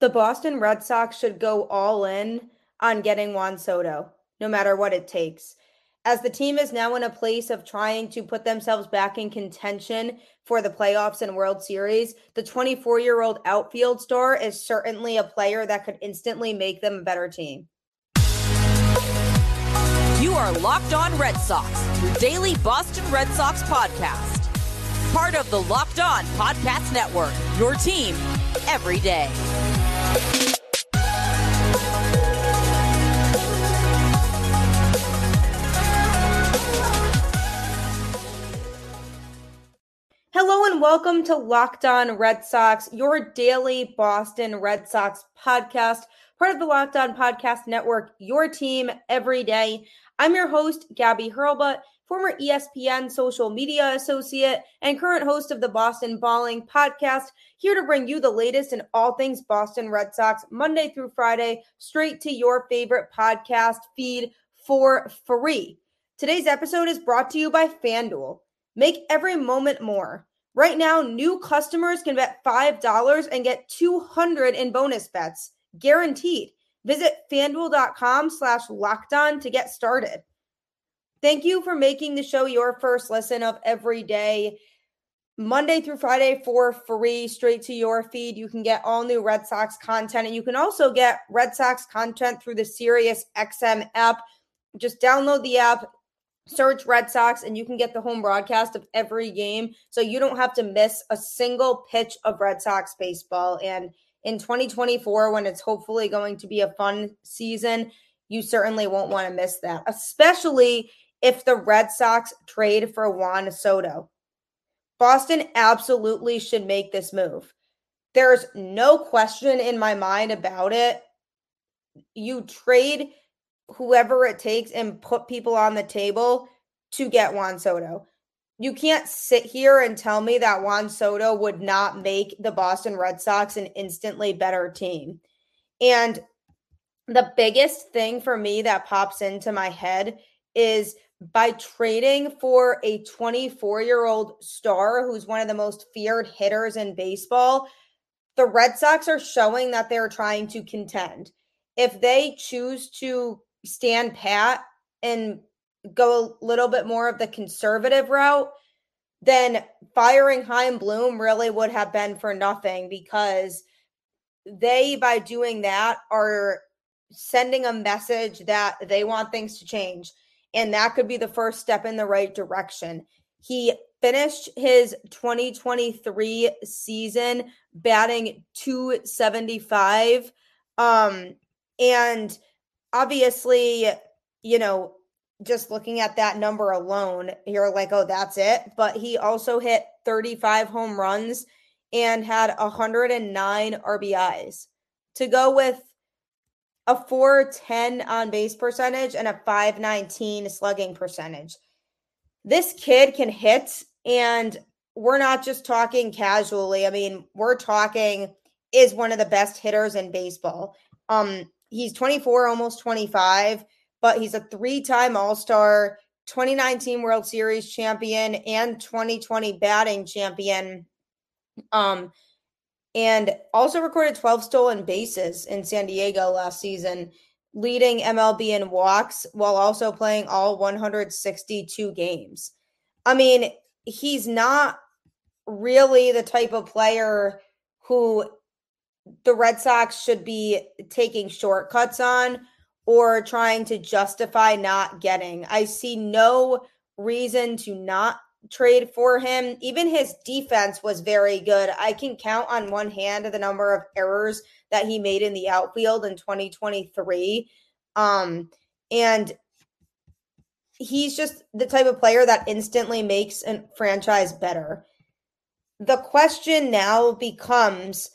the Boston Red Sox should go all in on getting Juan Soto, no matter what it takes. As the team is now in a place of trying to put themselves back in contention for the playoffs and World Series, the 24 year old outfield star is certainly a player that could instantly make them a better team. You are Locked On Red Sox, your daily Boston Red Sox podcast. Part of the Locked On Podcast Network, your team every day. Hello and welcome to Locked On Red Sox, your daily Boston Red Sox podcast, part of the Locked On Podcast Network, your team every day. I'm your host, Gabby Hurlbut, former ESPN social media associate and current host of the Boston Balling podcast, here to bring you the latest in all things Boston Red Sox, Monday through Friday, straight to your favorite podcast feed for free. Today's episode is brought to you by FanDuel. Make every moment more. Right now, new customers can bet $5 and get 200 in bonus bets, guaranteed. Visit fanduel.com slash locked on to get started. Thank you for making the show your first listen of every day. Monday through Friday for free, straight to your feed. You can get all new Red Sox content, and you can also get Red Sox content through the Sirius XM app. Just download the app, search Red Sox, and you can get the home broadcast of every game. So you don't have to miss a single pitch of Red Sox baseball. And in 2024, when it's hopefully going to be a fun season, you certainly won't want to miss that, especially if the Red Sox trade for Juan Soto. Boston absolutely should make this move. There's no question in my mind about it. You trade whoever it takes and put people on the table to get Juan Soto. You can't sit here and tell me that Juan Soto would not make the Boston Red Sox an instantly better team. And the biggest thing for me that pops into my head is by trading for a 24 year old star who's one of the most feared hitters in baseball, the Red Sox are showing that they're trying to contend. If they choose to stand pat and go a little bit more of the conservative route, then firing Chaim Bloom really would have been for nothing because they, by doing that, are sending a message that they want things to change and that could be the first step in the right direction. He finished his 2023 season batting 275 um and obviously you know just looking at that number alone you're like oh that's it but he also hit 35 home runs and had 109 RBIs to go with a 410 on base percentage and a 519 slugging percentage. This kid can hit, and we're not just talking casually. I mean, we're talking is one of the best hitters in baseball. Um, he's 24, almost 25, but he's a three-time All-Star, 2019 World Series champion, and 2020 batting champion. Um, and also recorded 12 stolen bases in San Diego last season, leading MLB in walks while also playing all 162 games. I mean, he's not really the type of player who the Red Sox should be taking shortcuts on or trying to justify not getting. I see no reason to not trade for him. Even his defense was very good. I can count on one hand the number of errors that he made in the outfield in 2023. Um, and he's just the type of player that instantly makes a franchise better. The question now becomes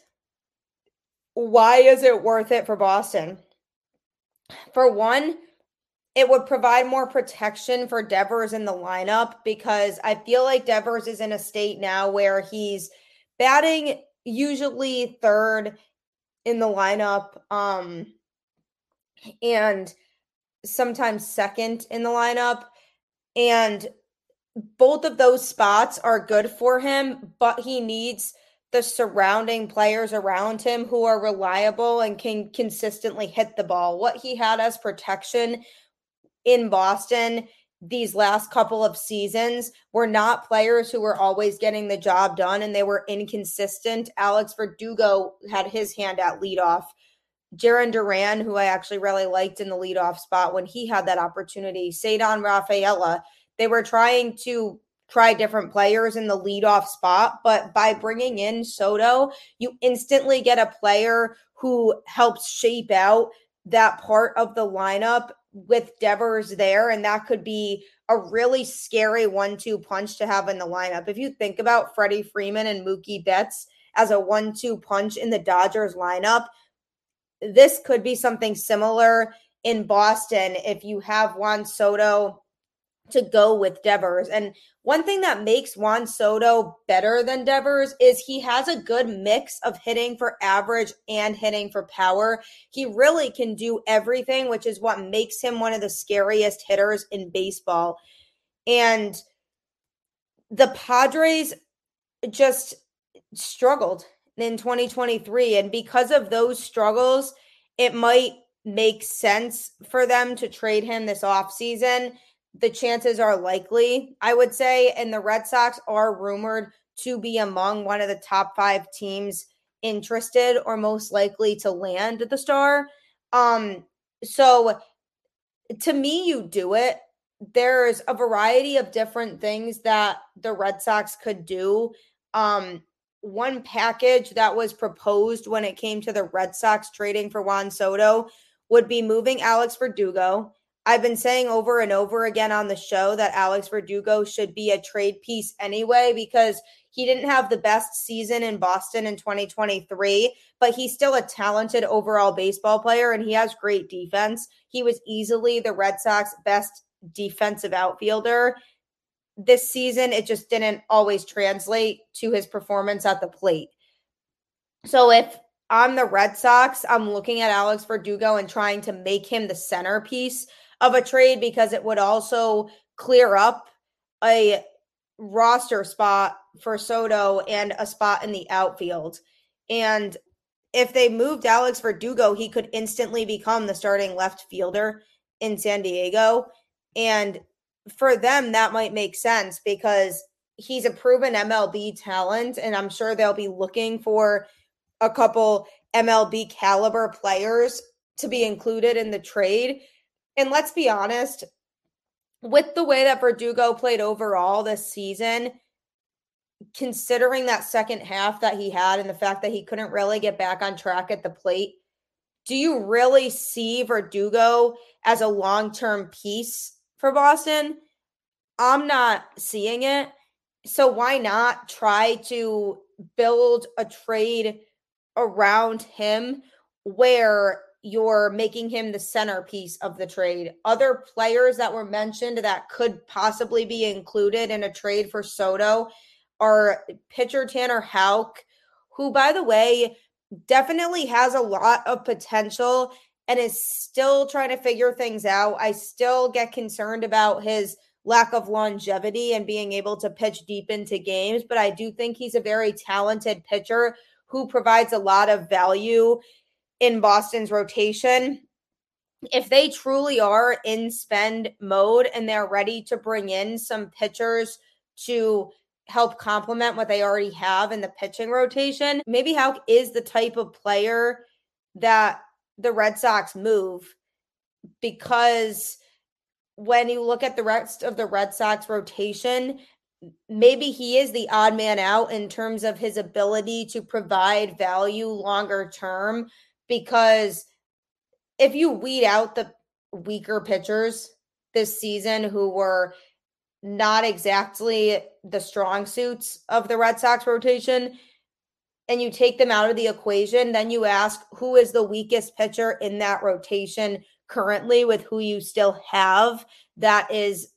why is it worth it for Boston? For one, it would provide more protection for Devers in the lineup because I feel like Devers is in a state now where he's batting usually third in the lineup um and sometimes second in the lineup and both of those spots are good for him but he needs the surrounding players around him who are reliable and can consistently hit the ball. What he had as protection in Boston these last couple of seasons were not players who were always getting the job done and they were inconsistent. Alex Verdugo had his hand at leadoff. Jarren Duran, who I actually really liked in the leadoff spot when he had that opportunity. Ceddanne Rafaela. They were trying to try different players in the leadoff spot, but by bringing in Soto, you instantly get a player who helps shape out that part of the lineup with Devers there, and that could be a really scary one-two punch to have in the lineup. If you think about Freddie Freeman and Mookie Betts as a one-two punch in the Dodgers lineup, this could be something similar in Boston if you have Juan Soto to go with Devers. And one thing that makes Juan Soto better than Devers is he has a good mix of hitting for average and hitting for power. He really can do everything, which is what makes him one of the scariest hitters in baseball. And the Padres just struggled in 2023. And because of those struggles, it might make sense for them to trade him this offseason the chances are likely, I would say. And the Red Sox are rumored to be among one of the top five teams interested or most likely to land the star. Um, so to me, you do it. There's a variety of different things that the Red Sox could do. Um, one package that was proposed when it came to the Red Sox trading for Juan Soto would be moving Alex Verdugo I've been saying over and over again on the show that Alex Verdugo should be a trade piece anyway because he didn't have the best season in Boston in 2023, but he's still a talented overall baseball player and he has great defense. He was easily the Red Sox best defensive outfielder. This season, it just didn't always translate to his performance at the plate. So if I'm the Red Sox, I'm looking at Alex Verdugo and trying to make him the centerpiece of a trade because it would also clear up a roster spot for Soto and a spot in the outfield. And if they moved Alex Verdugo, he could instantly become the starting left fielder in San Diego. And for them, that might make sense because he's a proven MLB talent. And I'm sure they'll be looking for a couple MLB caliber players to be included in the trade. And let's be honest, with the way that Verdugo played overall this season, considering that second half that he had and the fact that he couldn't really get back on track at the plate, do you really see Verdugo as a long term piece for Boston? I'm not seeing it. So why not try to build a trade around him where you're making him the centerpiece of the trade. Other players that were mentioned that could possibly be included in a trade for Soto are pitcher Tanner Houck, who, by the way, definitely has a lot of potential and is still trying to figure things out. I still get concerned about his lack of longevity and being able to pitch deep into games, but I do think he's a very talented pitcher who provides a lot of value in Boston's rotation. If they truly are in spend mode and they're ready to bring in some pitchers to help complement what they already have in the pitching rotation, maybe Houck is the type of player that the Red Sox move because when you look at the rest of the Red Sox rotation, maybe he is the odd man out in terms of his ability to provide value longer term because if you weed out the weaker pitchers this season who were not exactly the strong suits of the Red Sox rotation and you take them out of the equation, then you ask who is the weakest pitcher in that rotation currently with who you still have that is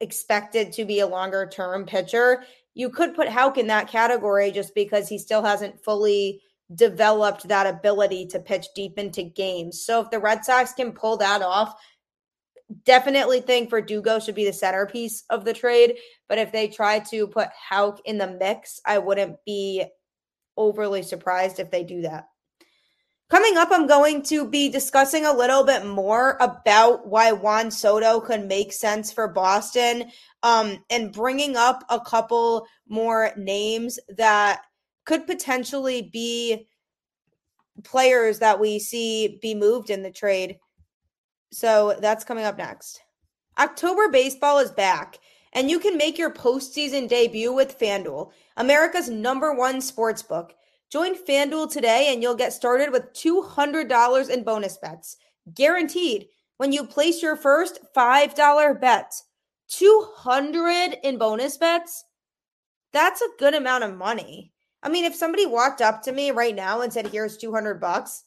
expected to be a longer term pitcher. You could put Houck in that category just because he still hasn't fully developed that ability to pitch deep into games. So if the Red Sox can pull that off, definitely think for Verdugo should be the centerpiece of the trade. But if they try to put Houck in the mix, I wouldn't be overly surprised if they do that. Coming up, I'm going to be discussing a little bit more about why Juan Soto could make sense for Boston um, and bringing up a couple more names that could potentially be players that we see be moved in the trade. So that's coming up next. October baseball is back, and you can make your postseason debut with FanDuel, America's number one sports book. Join FanDuel today and you'll get started with $200 in bonus bets, guaranteed when you place your first $5 bet. 200 in bonus bets? That's a good amount of money. I mean, if somebody walked up to me right now and said, "Here's 200 bucks,"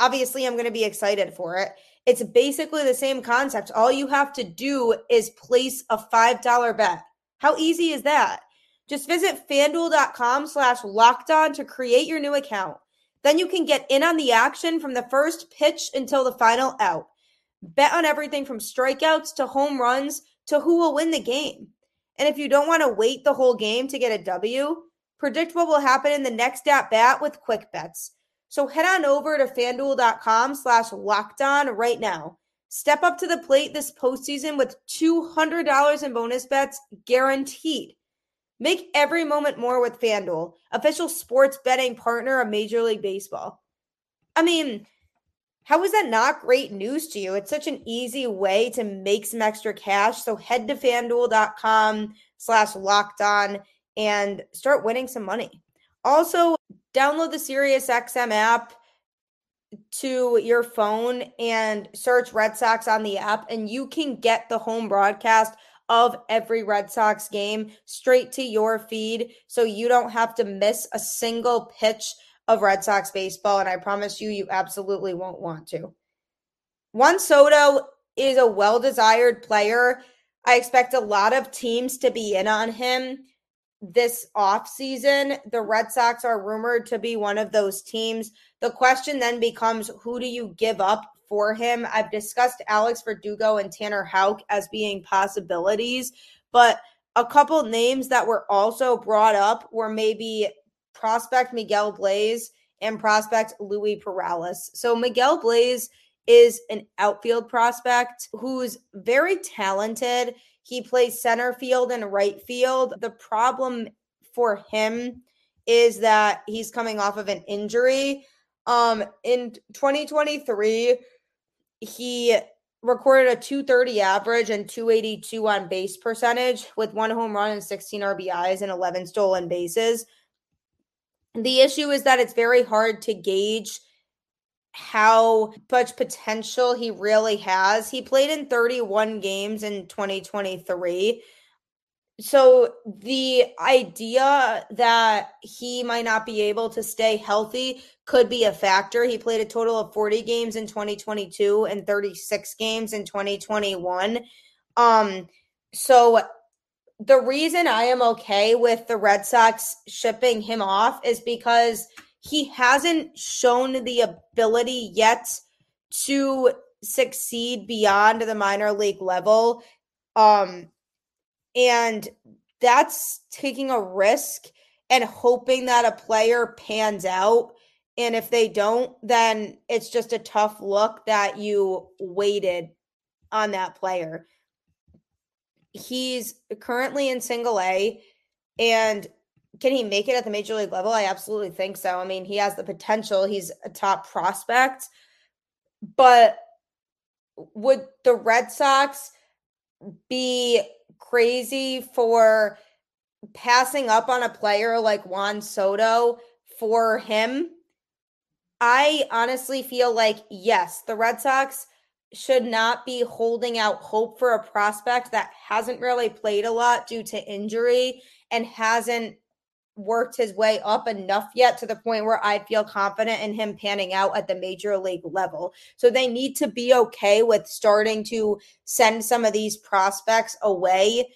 obviously I'm going to be excited for it. It's basically the same concept. All you have to do is place a $5 bet. How easy is that? Just visit fanduel.com slash locked on to create your new account. Then you can get in on the action from the first pitch until the final out. Bet on everything from strikeouts to home runs to who will win the game. And if you don't want to wait the whole game to get a W, predict what will happen in the next at bat with quick bets. So head on over to fanduel.com slash locked on right now. Step up to the plate this postseason with $200 in bonus bets guaranteed. Make every moment more with FanDuel, official sports betting partner of Major League Baseball. I mean, how is that not great news to you? It's such an easy way to make some extra cash. So head to fanduel.com slash locked on and start winning some money. Also, download the SiriusXM app to your phone and search Red Sox on the app, and you can get the home broadcast of every Red Sox game straight to your feed so you don't have to miss a single pitch of Red Sox baseball. And I promise you, you absolutely won't want to. Juan Soto is a well desired player. I expect a lot of teams to be in on him this offseason. The Red Sox are rumored to be one of those teams. The question then becomes who do you give up for him. I've discussed Alex Verdugo and Tanner Houck as being possibilities, but a couple names that were also brought up were maybe prospect Miguel Bleis and prospect Luis Perales. So Miguel Bleis is an outfield prospect who's very talented. He plays center field and right field. The problem for him is that he's coming off of an injury. Um in 2023, he recorded a 230 average and 282 on base percentage with one home run and 16 RBIs and 11 stolen bases. The issue is that it's very hard to gauge how much potential he really has. He played in 31 games in 2023 so the idea that he might not be able to stay healthy could be a factor. He played a total of 40 games in 2022 and 36 games in 2021. Um so the reason I am okay with the Red Sox shipping him off is because he hasn't shown the ability yet to succeed beyond the minor league level. Um and that's taking a risk and hoping that a player pans out. And if they don't, then it's just a tough look that you waited on that player. He's currently in single A. And can he make it at the major league level? I absolutely think so. I mean, he has the potential, he's a top prospect. But would the Red Sox be crazy for passing up on a player like Juan Soto for him. I honestly feel like, yes, the Red Sox should not be holding out hope for a prospect that hasn't really played a lot due to injury and hasn't worked his way up enough yet to the point where I feel confident in him panning out at the major league level. So they need to be okay with starting to send some of these prospects away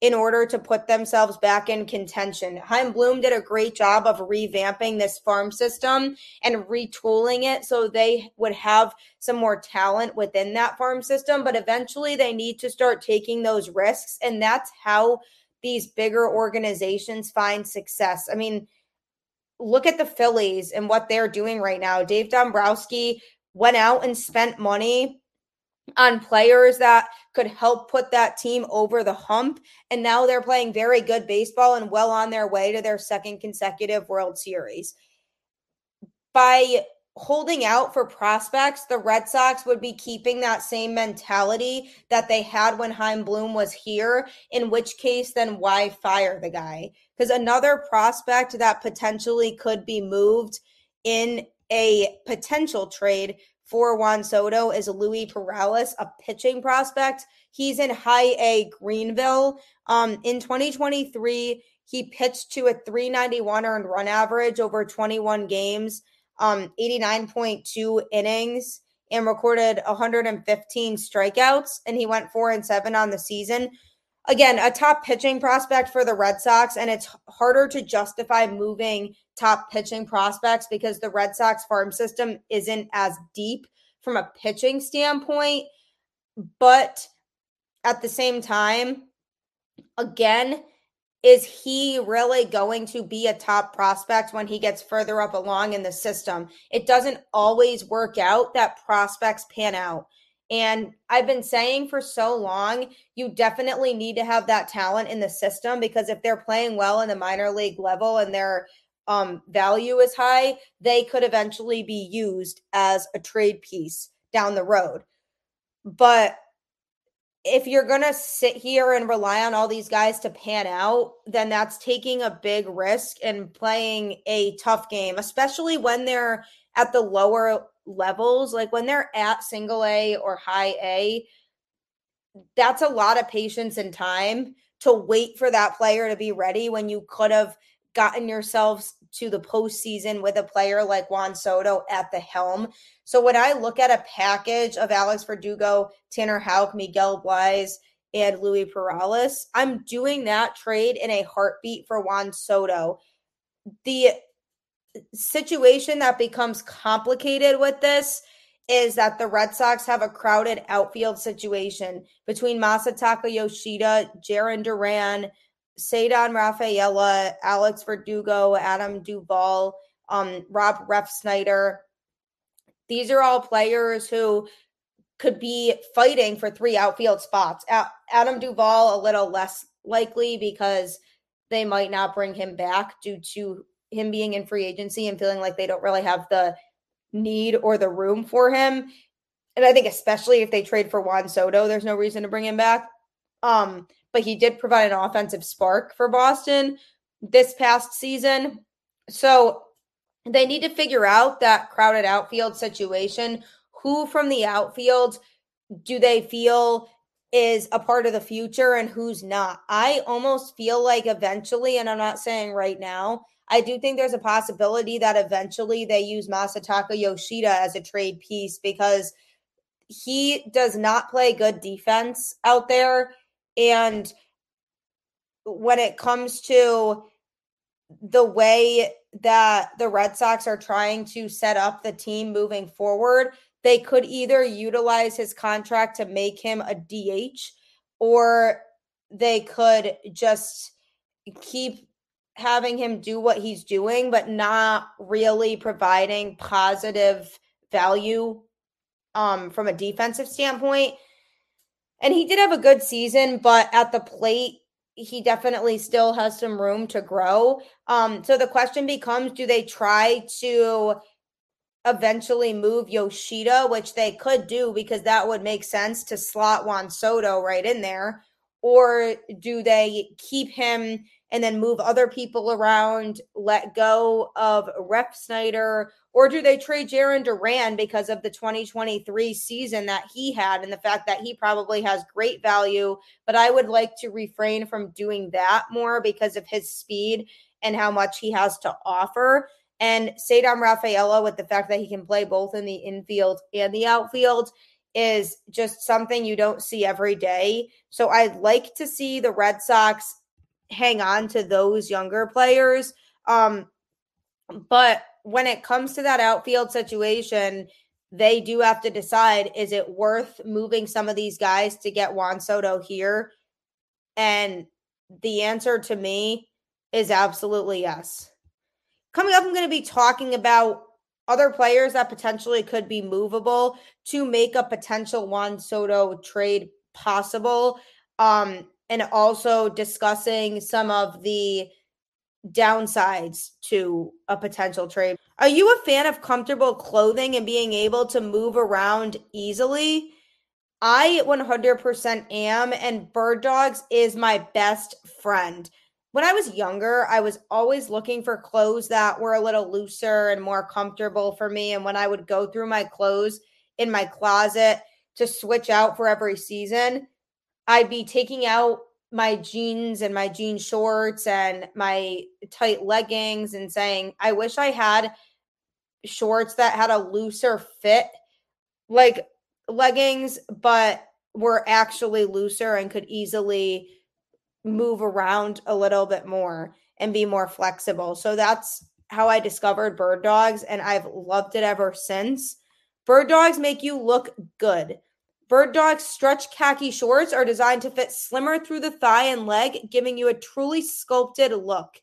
in order to put themselves back in contention. Chaim Bloom did a great job of revamping this farm system and retooling it so they would have some more talent within that farm system. But eventually they need to start taking those risks. And that's how these bigger organizations find success. I mean, look at the Phillies and what they're doing right now. Dave Dombrowski went out and spent money on players that could help put that team over the hump. And now they're playing very good baseball and well on their way to their second consecutive World Series. By holding out for prospects, the Red Sox would be keeping that same mentality that they had when Chaim Bloom was here, in which case, then why fire the guy? Because another prospect that potentially could be moved in a potential trade for Juan Soto is Luis Perales, a pitching prospect. He's in high A Greenville. Um, in 2023, he pitched to a 391 earned run average over 21 games um, 89.2 innings and recorded 115 strikeouts, and he went four and seven on the season. Again, a top pitching prospect for the Red Sox, and it's harder to justify moving top pitching prospects because the Red Sox farm system isn't as deep from a pitching standpoint. But at the same time, again, is he really going to be a top prospect when he gets further up along in the system? It doesn't always work out that prospects pan out. And I've been saying for so long, you definitely need to have that talent in the system because if they're playing well in the minor league level and their um, value is high, they could eventually be used as a trade piece down the road. But if you're going to sit here and rely on all these guys to pan out, then that's taking a big risk and playing a tough game, especially when they're at the lower levels. Like when they're at single A or high A, that's a lot of patience and time to wait for that player to be ready when you could have gotten yourselves to the postseason with a player like Juan Soto at the helm. So when I look at a package of Alex Verdugo, Tanner Houck, Miguel Bleis, and Luis Perales, I'm doing that trade in a heartbeat for Juan Soto. The situation that becomes complicated with this is that the Red Sox have a crowded outfield situation between Masataka Yoshida, Jarren Duran, Ceddanne Rafaela, Alex Verdugo, Adam Duvall, um, Rob Refsnyder. These are all players who could be fighting for three outfield spots. Adam Duvall, a little less likely because they might not bring him back due to him being in free agency and feeling like they don't really have the need or the room for him. And I think especially if they trade for Juan Soto, there's no reason to bring him back. Um, but he did provide an offensive spark for Boston this past season. So they need to figure out that crowded outfield situation. Who from the outfield do they feel is a part of the future and who's not? I almost feel like eventually, and I'm not saying right now, I do think there's a possibility that eventually they use Masataka Yoshida as a trade piece because he does not play good defense out there. And when it comes to the way that the Red Sox are trying to set up the team moving forward, they could either utilize his contract to make him a DH or they could just keep having him do what he's doing, but not really providing positive value um, from a defensive standpoint. And he did have a good season, but at the plate, he definitely still has some room to grow. Um, so the question becomes do they try to eventually move Yoshida, which they could do because that would make sense to slot Juan Soto right in there? Or do they keep him and then move other people around, let go of Rep Refsnyder, or do they trade Jarren Duran because of the 2023 season that he had and the fact that he probably has great value? But I would like to refrain from doing that more because of his speed and how much he has to offer. And Ceddanne Rafaela, with the fact that he can play both in the infield and the outfield, is just something you don't see every day. So I'd like to see the Red Sox hang on to those younger players. Um, but when it comes to that outfield situation, they do have to decide is it worth moving some of these guys to get Juan Soto here? And the answer to me is absolutely yes. Coming up, I'm going to be talking about other players that potentially could be movable to make a potential Juan Soto trade possible. Um, and also discussing some of the downsides to a potential trade. Are you a fan of comfortable clothing and being able to move around easily? I 100% am, and Bird Dogs is my best friend. When I was younger, I was always looking for clothes that were a little looser and more comfortable for me. And when I would go through my clothes in my closet to switch out for every season, I'd be taking out my jeans and my jean shorts and my tight leggings and saying, I wish I had shorts that had a looser fit, like leggings, but were actually looser and could easily move around a little bit more and be more flexible. So that's how I discovered bird dogs, and I've loved it ever since. Bird dogs make you look good. Bird Dog's stretch khaki shorts are designed to fit slimmer through the thigh and leg, giving you a truly sculpted look.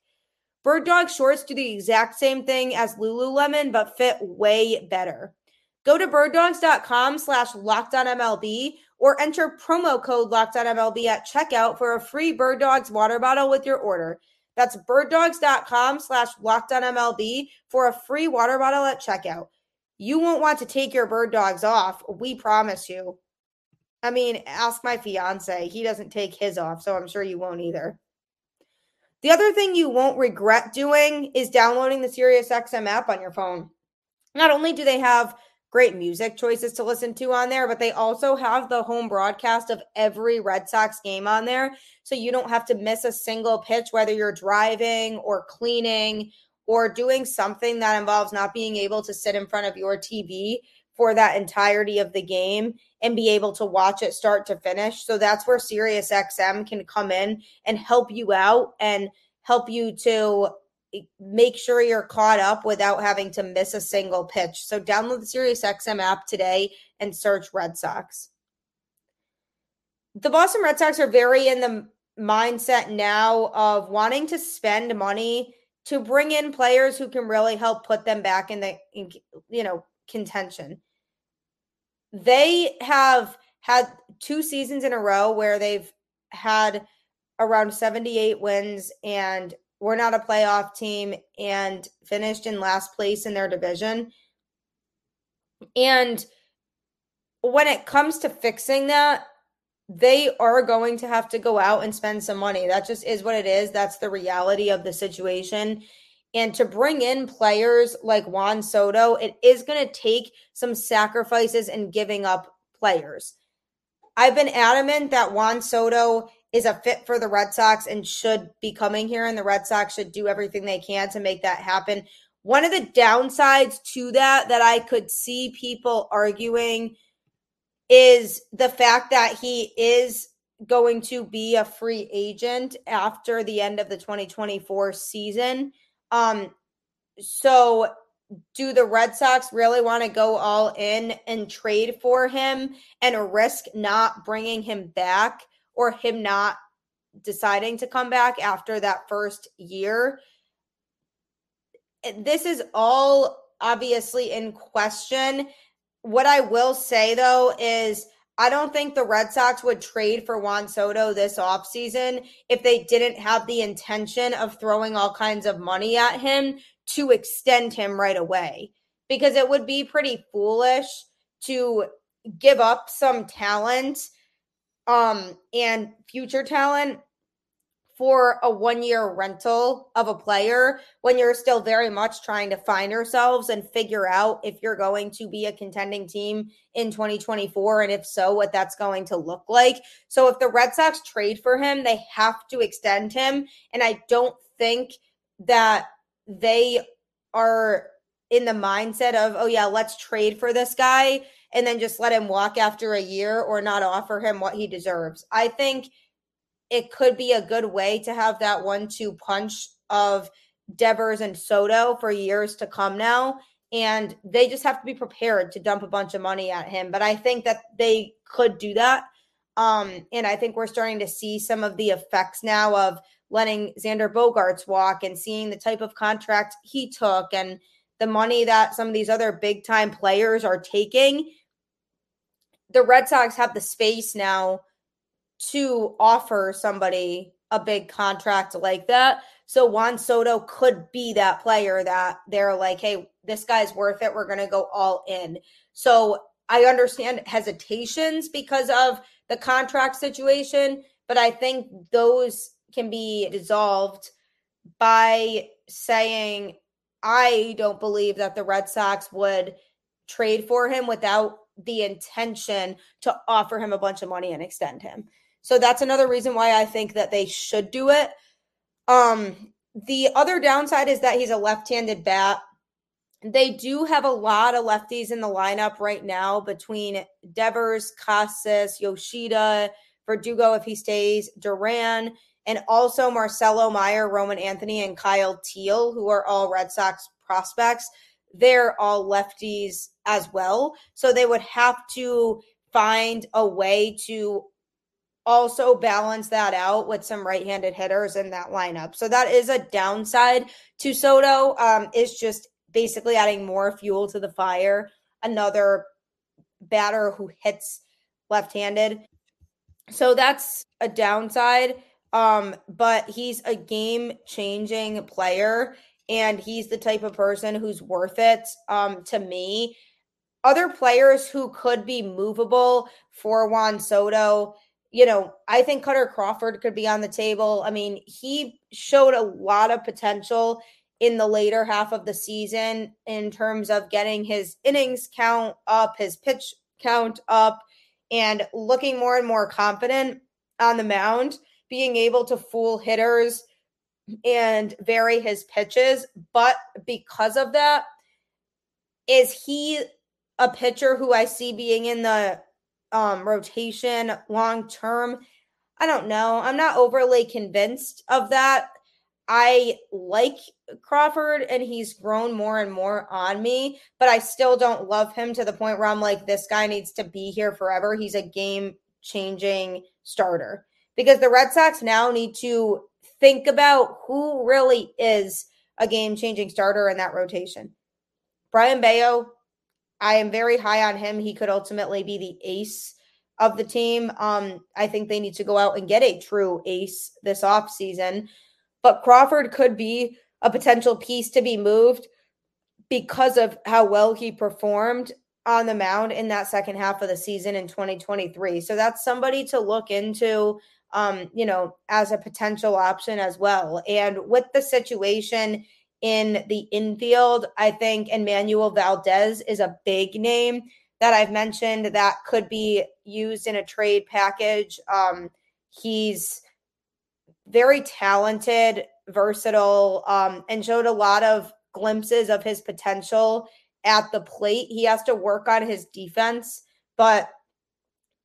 Bird Dog shorts do the exact same thing as Lululemon, but fit way better. Go to birddogs.com slash MLB or enter promo code MLB at checkout for a free Bird Dogs water bottle with your order. That's birddogs.com slash MLB for a free water bottle at checkout. You won't want to take your bird dogs off, we promise you. I mean, ask my fiance. He doesn't take his off, so I'm sure you won't either. The other thing you won't regret doing is downloading the SiriusXM app on your phone. Not only do they have great music choices to listen to on there, but they also have the home broadcast of every Red Sox game on there. So you don't have to miss a single pitch, whether you're driving or cleaning or doing something that involves not being able to sit in front of your TV for that entirety of the game and be able to watch it start to finish. So that's where SiriusXM can come in and help you out and help you to make sure you're caught up without having to miss a single pitch. So download the SiriusXM app today and search Red Sox. The Boston Red Sox are very in the mindset now of wanting to spend money to bring in players who can really help put them back in the you know contention they have had two seasons in a row where they've had around 78 wins and we're not a playoff team and finished in last place in their division. And when it comes to fixing that, they are going to have to go out and spend some money. That just is what it is. That's the reality of the situation. And to bring in players like Juan Soto, it is going to take some sacrifices and giving up players. I've been adamant that Juan Soto is a fit for the Red Sox and should be coming here, and the Red Sox should do everything they can to make that happen. One of the downsides to that that I could see people arguing is the fact that he is going to be a free agent after the end of the 2024 season. Um, so do the Red Sox really want to go all in and trade for him and risk not bringing him back or him not deciding to come back after that first year? This is all obviously in question. What I will say though is I don't think the Red Sox would trade for Juan Soto this offseason if they didn't have the intention of throwing all kinds of money at him to extend him right away. Because it would be pretty foolish to give up some talent um and future talent for a one year rental of a player when you're still very much trying to find yourselves and figure out if you're going to be a contending team in 2024 and if so what that's going to look like. So if the Red Sox trade for him, they have to extend him and I don't think that they are in the mindset of oh yeah, let's trade for this guy and then just let him walk after a year or not offer him what he deserves. I think it could be a good way to have that one two punch of Devers and Soto for years to come now. And they just have to be prepared to dump a bunch of money at him. But I think that they could do that. Um, and I think we're starting to see some of the effects now of letting Xander Bogaerts walk and seeing the type of contract he took and the money that some of these other big time players are taking, the Red Sox have the space now to offer somebody a big contract like that. So Juan Soto could be that player that they're like, hey, this guy's worth it. We're going to go all in. So I understand hesitations because of the contract situation, but I think those can be dissolved by saying, I don't believe that the Red Sox would trade for him without the intention to offer him a bunch of money and extend him. So that's another reason why I think that they should do it. Um, the other downside is that he's a left-handed bat. They do have a lot of lefties in the lineup right now between Devers, Casas, Yoshida, Verdugo if he stays, Duran, and also Marcelo Mayer, Roman Anthony, and Kyle Teel, who are all Red Sox prospects. They're all lefties as well. So they would have to find a way to also balance that out with some right-handed hitters in that lineup. So that is a downside to Soto. Um, is just basically adding more fuel to the fire. Another batter who hits left-handed. So that's a downside. Um, but he's a game-changing player, and he's the type of person who's worth it. Um, to me, other players who could be movable for Juan Soto you know, I think Kutter Crawford could be on the table. I mean, he showed a lot of potential in the later half of the season in terms of getting his innings count up, his pitch count up, and looking more and more confident on the mound, being able to fool hitters and vary his pitches. But because of that, is he a pitcher who I see being in the um, rotation long term. I don't know. I'm not overly convinced of that. I like Crawford and he's grown more and more on me, but I still don't love him to the point where I'm like, this guy needs to be here forever. He's a game changing starter because the Red Sox now need to think about who really is a game changing starter in that rotation. Brayan Bello, I am very high on him. He could ultimately be the ace of the team. Um, I think they need to go out and get a true ace this offseason. But Crawford could be a potential piece to be moved because of how well he performed on the mound in that second half of the season in 2023. So that's somebody to look into, um, you know, as a potential option as well. And with the situation in the infield. I think Enmanuel Valdez is a big name that I've mentioned that could be used in a trade package. Um, he's very talented, versatile, um, and showed a lot of glimpses of his potential at the plate. He has to work on his defense, but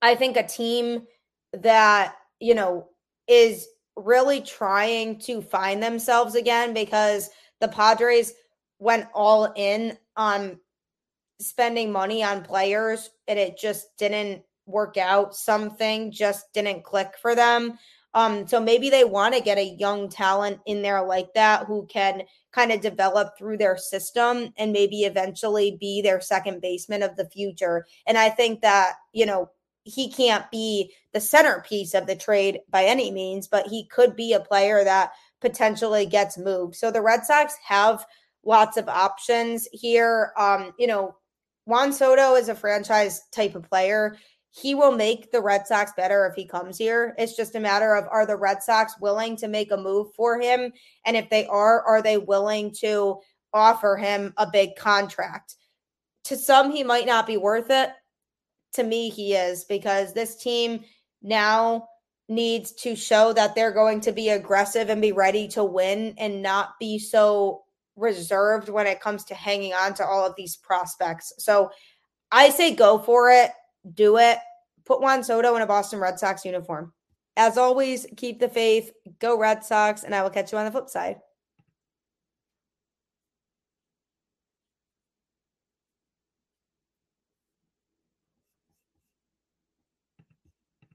I think a team that, you know, is really trying to find themselves again because – the Padres went all in on spending money on players and it just didn't work out. Something just didn't click for them. Um, so maybe they want to get a young talent in there like that who can kind of develop through their system and maybe eventually be their second baseman of the future. And I think that, you know, he can't be the centerpiece of the trade by any means, but he could be a player that potentially gets moved. So the Red Sox have lots of options here. Um, you know, Juan Soto is a franchise type of player. He will make the Red Sox better if he comes here. It's just a matter of are the Red Sox willing to make a move for him? And if they are, are they willing to offer him a big contract? To some, he might not be worth it. To me, he is because this team now needs to show that they're going to be aggressive and be ready to win and not be so reserved when it comes to hanging on to all of these prospects. So I say go for it, do it, put Juan Soto in a Boston Red Sox uniform. As always, keep the faith, go Red Sox, and I will catch you on the flip side.